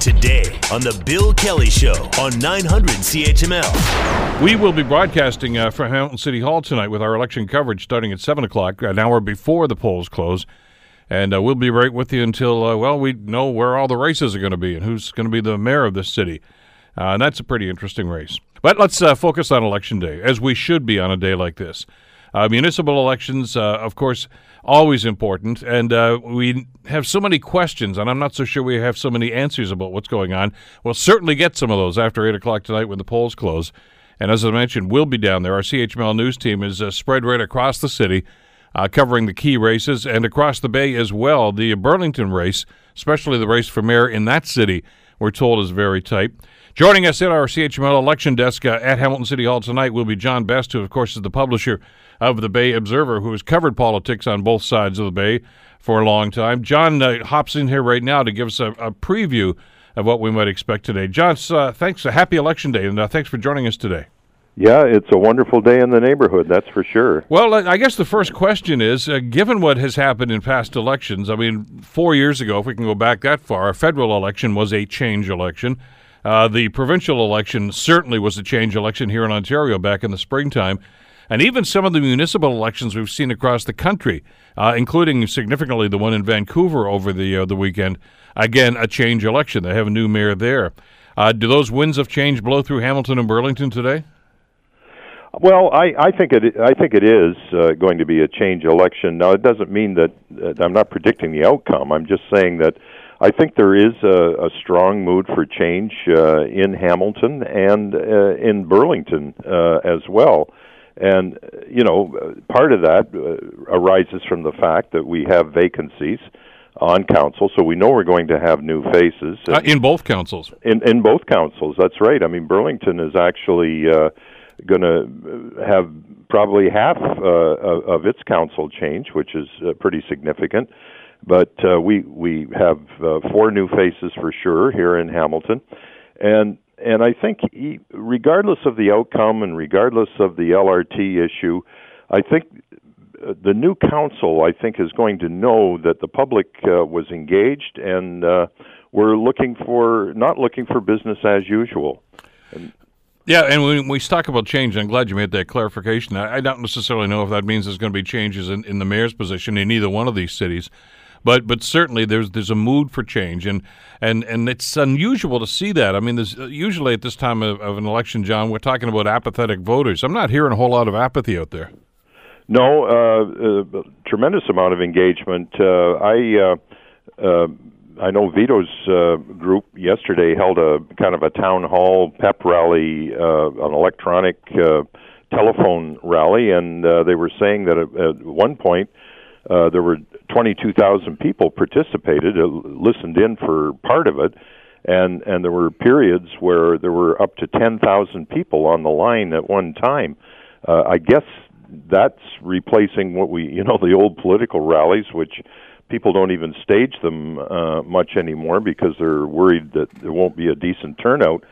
Today on The Bill Kelly Show on 900 CHML. We will be broadcasting uh, from Hamilton City Hall tonight with our election coverage starting at 7 o'clock, an hour before the polls close. And uh, we'll be right with you until, uh, well, we know where all the races are going to be and who's going to be the mayor of this city. Uh, and that's a pretty interesting race. But let's uh, focus on Election Day, as we should be on a day like this. Uh, municipal elections, uh, of course, always important, and uh, we have so many questions, and I'm not so sure we have so many answers about what's going on. We'll certainly get some of those after 8 o'clock tonight when the polls close. And as I mentioned, we'll be down there. Our CHML news team is uh, spread right across the city, uh, covering the key races, and across the bay as well. The Burlington race, especially the race for mayor in that city, we're told is very tight. Joining us at our CHML election desk uh, at Hamilton City Hall tonight will be John Best, who, of course, is the publisher of the Bay Observer, who has covered politics on both sides of the Bay for a long time. John uh, hops in here right now to give us a, a, preview of what we might expect today. John, uh, thanks. A happy election day, and uh, thanks for joining us today. Yeah, it's a wonderful day in the neighborhood, that's for sure. Well, I guess the first question is uh, given what has happened in past elections, I mean, four years ago, if we can go back that far, a federal election was a change election. Uh, the provincial election certainly was a change election here in Ontario back in the springtime. And even some of the municipal elections we've seen across the country, uh, including significantly the one in Vancouver over the uh, the weekend, again a change election. They have a new mayor there. Uh, do those winds of change blow through Hamilton and Burlington today? Well, I, I think it I think it is uh, going to be a change election. Now, it doesn't mean that I'm not predicting the outcome. I'm just saying that I think there is a, a strong mood for change uh, in Hamilton and uh, in Burlington uh, as well. And, you know, part of that uh, arises from the fact that we have vacancies on council, so we know we're going to have new faces. Uh, in both councils. In, in both councils, that's right. I mean, Burlington is actually uh, going to have probably half uh, of its council change, which is uh, pretty significant. But uh, we we have uh, four new faces for sure here in Hamilton, and and I think he, regardless of the outcome and regardless of the LRT issue, I think uh, the new council I think is going to know that the public uh, was engaged and uh, we're looking for not looking for business as usual. And, yeah, and when we talk about change, I'm glad you made that clarification. I, I don't necessarily know if that means there's going to be changes in, in the mayor's position in either one of these cities. But but certainly there's there's a mood for change, and and and it's unusual to see that. I mean, there's usually at this time of, of an election, John, we're talking about apathetic voters. I'm not hearing a whole lot of apathy out there. No, uh, uh, tremendous amount of engagement. Uh, I uh, uh, I know Vito's uh, group yesterday held a kind of a town hall pep rally, uh, an electronic uh, telephone rally, and uh, they were saying that at, at one point uh, there were 22,000 people participated, uh, listened in for part of it, and and there were periods where there were up to 10,000 people on the line at one time. Uh, I guess that's replacing what we, you know, the old political rallies, which people don't even stage them uh, much anymore because they're worried that there won't be a decent turnout.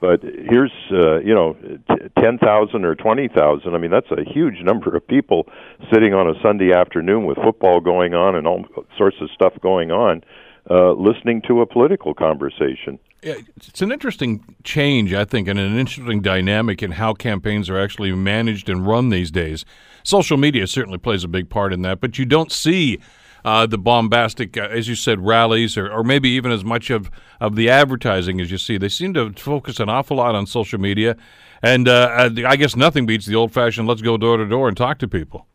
But here's, uh, you know, t- 10,000 or 20,000. I mean, that's a huge number of people sitting on a Sunday afternoon with football going on and all sorts of stuff going on, uh, listening to a political conversation. It's an interesting change, I think, and an interesting dynamic in how campaigns are actually managed and run these days. Social media certainly plays a big part in that, but you don't see uh, the bombastic, uh, as you said, rallies, or, or maybe even as much of, of the advertising as you see. They seem to focus an awful lot on social media, and uh, I guess nothing beats the old fashioned let's go door to door and talk to people.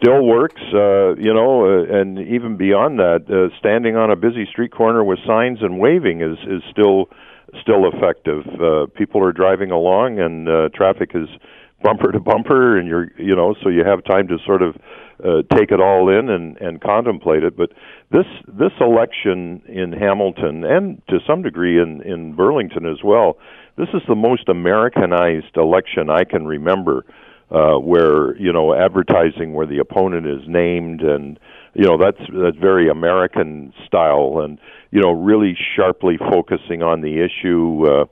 Still works, uh, you know, uh, and even beyond that, uh, standing on a busy street corner with signs and waving is is still still effective. Uh, people are driving along, and uh, traffic is bumper to bumper, and you're you know, so you have time to sort of uh, take it all in and, and contemplate it. But this this election in Hamilton and to some degree in in Burlington as well, this is the most Americanized election I can remember, uh, where you know advertising where the opponent is named and you know that's that's very American style and you know really sharply focusing on the issue. Uh,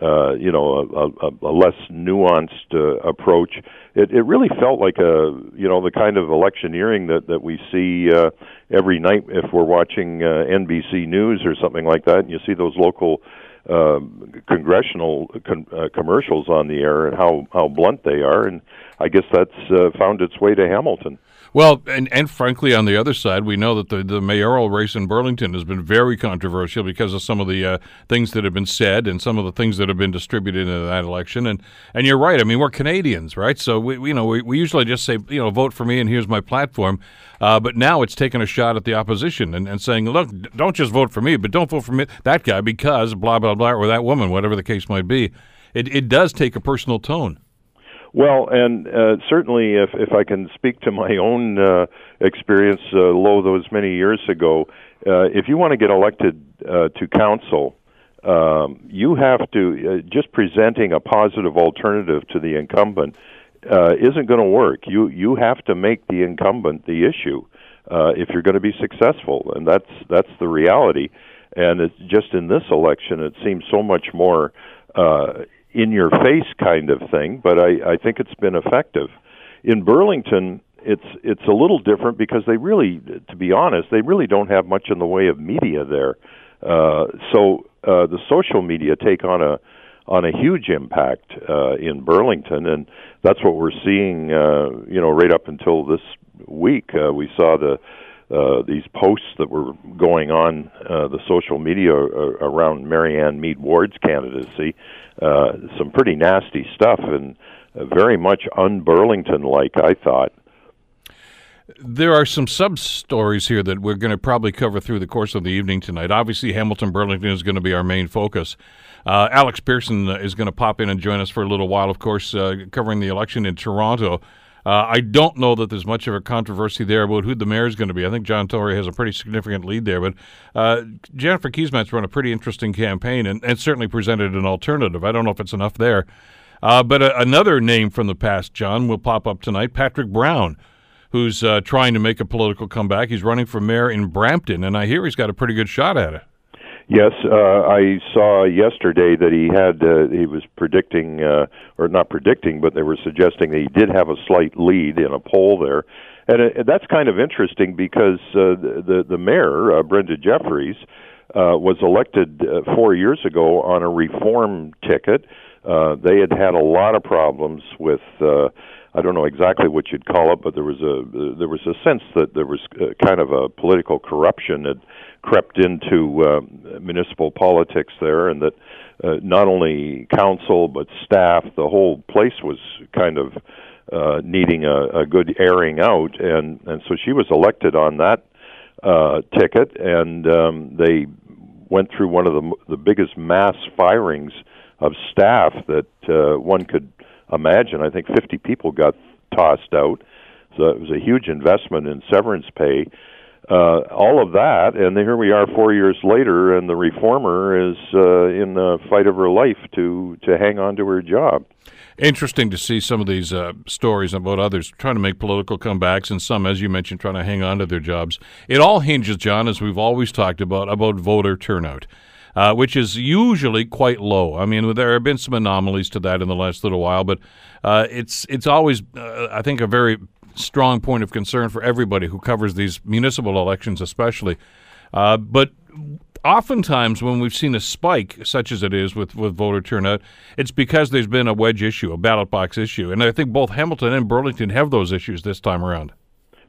uh, you know, a, a, a less nuanced uh, approach. It, it really felt like a, you know, the kind of electioneering that that we see uh, every night if we're watching uh, NBC News or something like that, and you see those local uh, congressional con- uh, commercials on the air and how how blunt they are, and I guess that's uh, found its way to Hamilton. Well, and, and frankly, on the other side, we know that the, the mayoral race in Burlington has been very controversial because of some of the uh, things that have been said and some of the things that have been distributed in that election. And and you're right. I mean, we're Canadians, right? So we you know we, we usually just say you know vote for me and here's my platform. Uh, but now it's taking a shot at the opposition and, and saying, look, don't just vote for me, but don't vote for me that guy because blah blah blah or that woman, whatever the case might be. It it does take a personal tone. Well, and uh, certainly, if if I can speak to my own uh, experience, uh, low those many years ago, uh, if you want to get elected uh, to council, um, you have to uh, just presenting a positive alternative to the incumbent uh, isn't going to work. You you have to make the incumbent the issue uh, if you're going to be successful, and that's that's the reality. And it's just in this election, it seems so much more. Uh, in your face kind of thing, but I, I think it's been effective. In Burlington, it's it's a little different because they really, to be honest, they really don't have much in the way of media there. Uh, so uh, the social media take on a on a huge impact uh, in Burlington, and that's what we're seeing. Uh, you know, right up until this week, uh, we saw the uh, these posts that were going on uh, the social media uh, around Marianne Meed Ward's candidacy, uh, some pretty nasty stuff and uh, very much un-Burlington like, I thought. There are some sub stories here that we're going to probably cover through the course of the evening tonight. Obviously, Hamilton Burlington is going to be our main focus. Uh, Alex Pearson is going to pop in and join us for a little while, of course, uh, covering the election in Toronto. Uh, I don't know that there's much of a controversy there about who the mayor is going to be. I think John Tory has a pretty significant lead there, but uh, Jennifer Keesmaat's run a pretty interesting campaign and, and, certainly presented an alternative. I don't know if it's enough there. Uh, but uh, another name from the past, John, will pop up tonight Patrick Brown, who's uh, trying to make a political comeback. He's running for mayor in Brampton, and I hear he's got a pretty good shot at it. Yes, uh, I saw yesterday that he had uh, he was predicting uh, or not predicting, but they were suggesting that he did have a slight lead in a poll there, and it, that's kind of interesting because uh, the the mayor uh, Brenda Jeffries uh, was elected uh, four years ago on a reform ticket. Uh, they had had a lot of problems with. Uh, I don't know exactly what you'd call it, but there was a there was a sense that there was uh, kind of a political corruption that crept into uh, municipal politics there, and that uh, not only council but staff, the whole place was kind of uh, needing a, a good airing out, and and so she was elected on that uh, ticket, and um, they went through one of the the biggest mass firings of staff that uh, one could imagine. I think 50 people got tossed out. So it was a huge investment in severance pay uh, all of that, and here we are four years later, and the reformer is uh, in the fight of her life to to hang on to her job. Interesting to see some of these uh, stories about others trying to make political comebacks, and some, as you mentioned, trying to hang on to their jobs. It all hinges, John, as we've always talked about, about voter turnout. Uh, which is usually quite low. I mean, there have been some anomalies to that in the last little while, but uh, it's it's always, uh, I think, a very strong point of concern for everybody who covers these municipal elections, especially. Uh, but oftentimes, when we've seen a spike, such as it is with, with voter turnout, it's because there's been a wedge issue, a ballot box issue. And I think both Hamilton and Burlington have those issues this time around.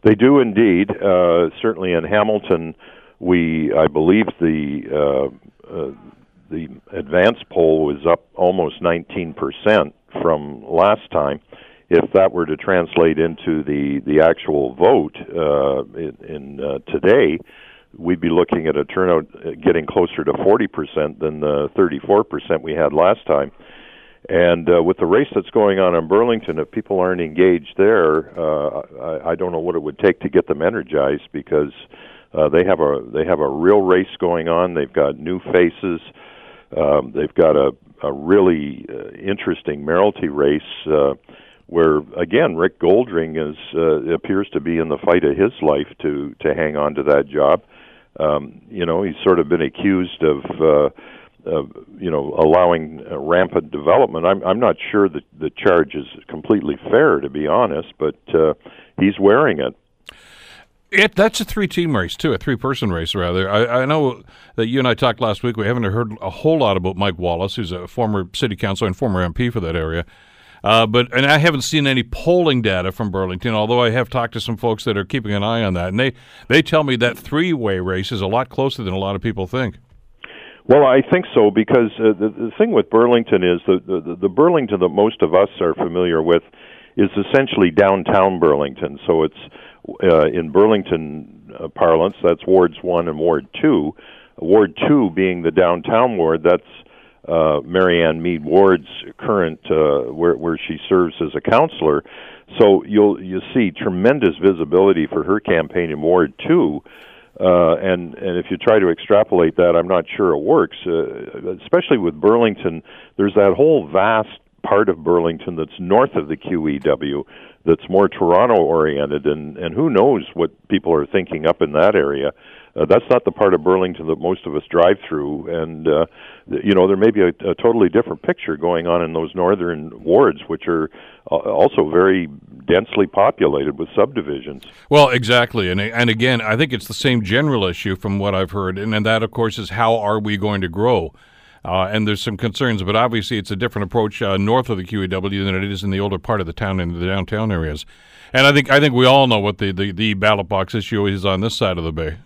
They do indeed. Uh, certainly in Hamilton, we, I believe, the uh, the advance poll was up almost 19 percent from last time if that were to translate into the the actual vote uh, in, in uh, today, we'd be looking at a turnout uh, getting closer to 40% than the 34% we had last time. And uh, with the race that's going on in Burlington, if people aren't engaged there, uh, I, I don't know what it would take to get them energized because uh, they have a they have a real race going on. They've got new faces. Um, they've got a a really uh, interesting mayoralty race. Uh, where again Rick Goldring is uh, appears to be in the fight of his life to to hang on to that job. Um, you know, he's sort of been accused of uh, uh, you know, allowing uh, rampant development. I'm I'm not sure that the charge is completely fair, to be honest, but uh, he's wearing it. It, that's a three-team race too, a three-person race rather. I, I, know that you and I talked last week. We haven't heard a whole lot about Mike Wallace, who's a former city councilor and former MP for that area. Uh, but and I haven't seen any polling data from Burlington, although I have talked to some folks that are keeping an eye on that, and they they tell me that three-way race is a lot closer than a lot of people think. Well, I think so because uh, the, the thing with Burlington is the, the the Burlington that most of us are familiar with is essentially downtown Burlington. So it's uh, in Burlington uh, parlance, that's wards one and ward two. Ward two being the downtown ward, that's uh, Marianne Meed Ward's current, uh, where where she serves as a counselor. So you'll you see tremendous visibility for her campaign in Ward two. Uh, and and if you try to extrapolate that, I'm not sure it works. Uh, especially with Burlington, there's that whole vast part of Burlington that's north of the QEW that's more Toronto oriented, and and who knows what people are thinking up in that area. Uh, that's not the part of Burlington that most of us drive through, and uh, you know there may be a, a totally different picture going on in those northern wards, which are uh, also very densely populated with subdivisions. Well, exactly, and and again, I think it's the same general issue from what I've heard, and, and that of course is how are we going to grow. Uh, and there's some concerns, but obviously it's a different approach uh, north of the QEW than it is in the older part of the town in the downtown areas. And I think I think we all know what the, the, the ballot box issue is on this side of the bay.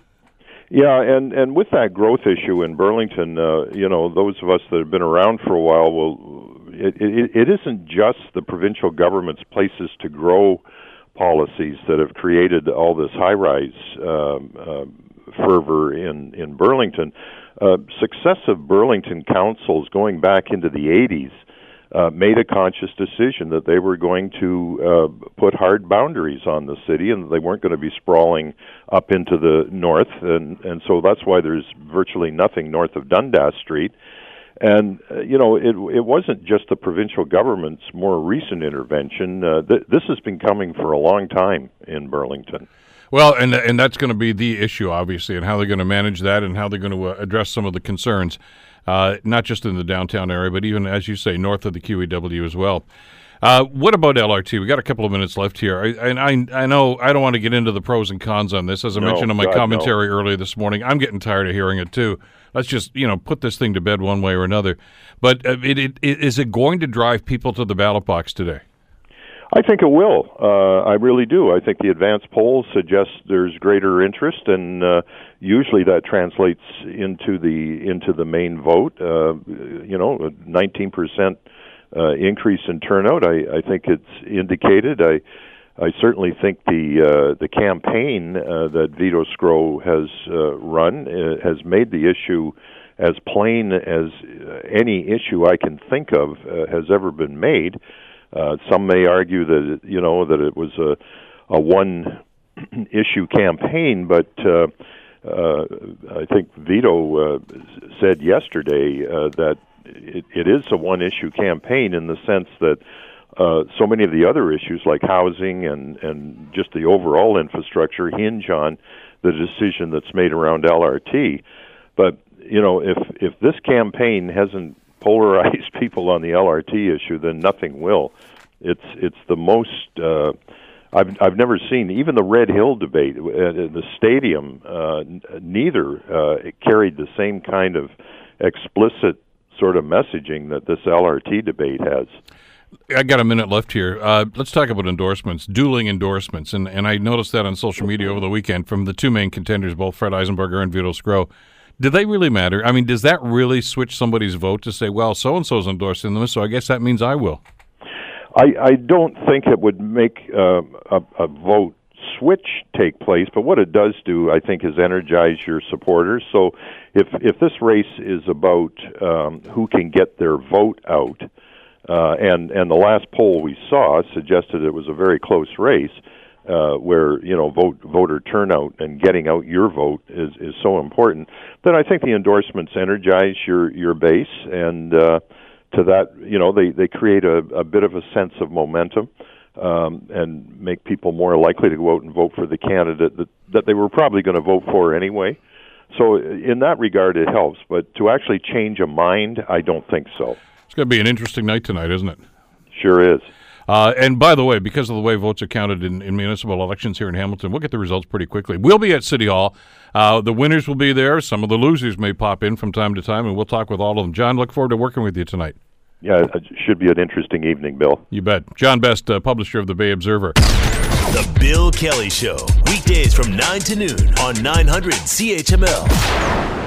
Yeah, and and with that growth issue in Burlington, uh, you know, those of us that have been around for a while will. It, it, it isn't just the provincial government's places to grow policies that have created all this high-rise um, uh, fervor in in Burlington uh, successive Burlington councils going back into the 80s uh, made a conscious decision that they were going to uh, put hard boundaries on the city and they weren't going to be sprawling up into the north. And and so that's why there's virtually nothing north of Dundas Street. And uh, you know it it wasn't just the provincial government's more recent intervention. Uh, th- this has been coming for a long time in Burlington well, and and that's going to be the issue, obviously, and how they're going to manage that, and how they're going to uh, address some of the concerns, uh, not just in the downtown area, but even as you say, north of the QEW as well. Uh, what about LRT? We got a couple of minutes left here, I, and I I know I don't want to get into the pros and cons on this. As I no, mentioned in my God, commentary no. earlier this morning, I'm getting tired of hearing it too. Let's just you know put this thing to bed one way or another. But uh, it, it, it, is it going to drive people to the ballot box today? I think it will. Uh, I really do. I think the advanced polls suggest there's greater interest, and uh, usually that translates into the into the main vote. Uh, you know, 19 percent uh, increase in turnout. I, I think it's indicated. I I certainly think the uh, the campaign uh, that Vito Sgro has uh, run uh, has made the issue as plain as uh, any issue I can think of uh, has ever been made. Uh, some may argue that you know that it was a a one issue campaign, but uh, uh, I think Vito uh, said yesterday uh, that it, it is a one issue campaign in the sense that uh, so many of the other issues like housing and and just the overall infrastructure hinge on the decision that's made around LRT. But you know, if if this campaign hasn't polarize people on the LRT issue, then nothing will. It's it's the most uh, I've I've never seen even the Red Hill debate uh, in the stadium. Uh, neither uh, carried the same kind of explicit sort of messaging that this LRT debate has. I got a minute left here. Uh, let's talk about endorsements, dueling endorsements, and and I noticed that on social media over the weekend from the two main contenders, both Fred Eisenberger and Vito Sgro. Do they really matter? I mean, does that really switch somebody's vote to say, well, so and so's endorsing them, so I guess that means I will? I, I don't think it would make uh, a, a vote switch take place, but what it does do, I think, is energize your supporters. So, if if this race is about um, who can get their vote out, uh, and and the last poll we saw suggested it was a very close race, uh, where you know vote voter turnout and getting out your vote is is so important. Then I think the endorsements energize your your base, and uh, to that you know they they create a, a bit of a sense of momentum. Um, and make people more likely to go out and vote for the candidate that, that they were probably going to vote for anyway. so in that regard, it helps. But to actually change a mind, I don't think so. It's going to be an interesting night tonight, isn't it? Sure is. Uh, and by the way, because of the way votes are counted in, in, municipal elections here in Hamilton, we'll get the results pretty quickly. We'll be at City Hall. Uh, the winners will be there. Some of the losers may pop in from time to time, and we'll talk with all of them. John, look forward to working with you tonight. Yeah, it should be an interesting evening, Bill. You bet. John Best, uh, publisher of the Bay Observer. The Bill Kelly Show, weekdays from 9 to noon on 900 CHML.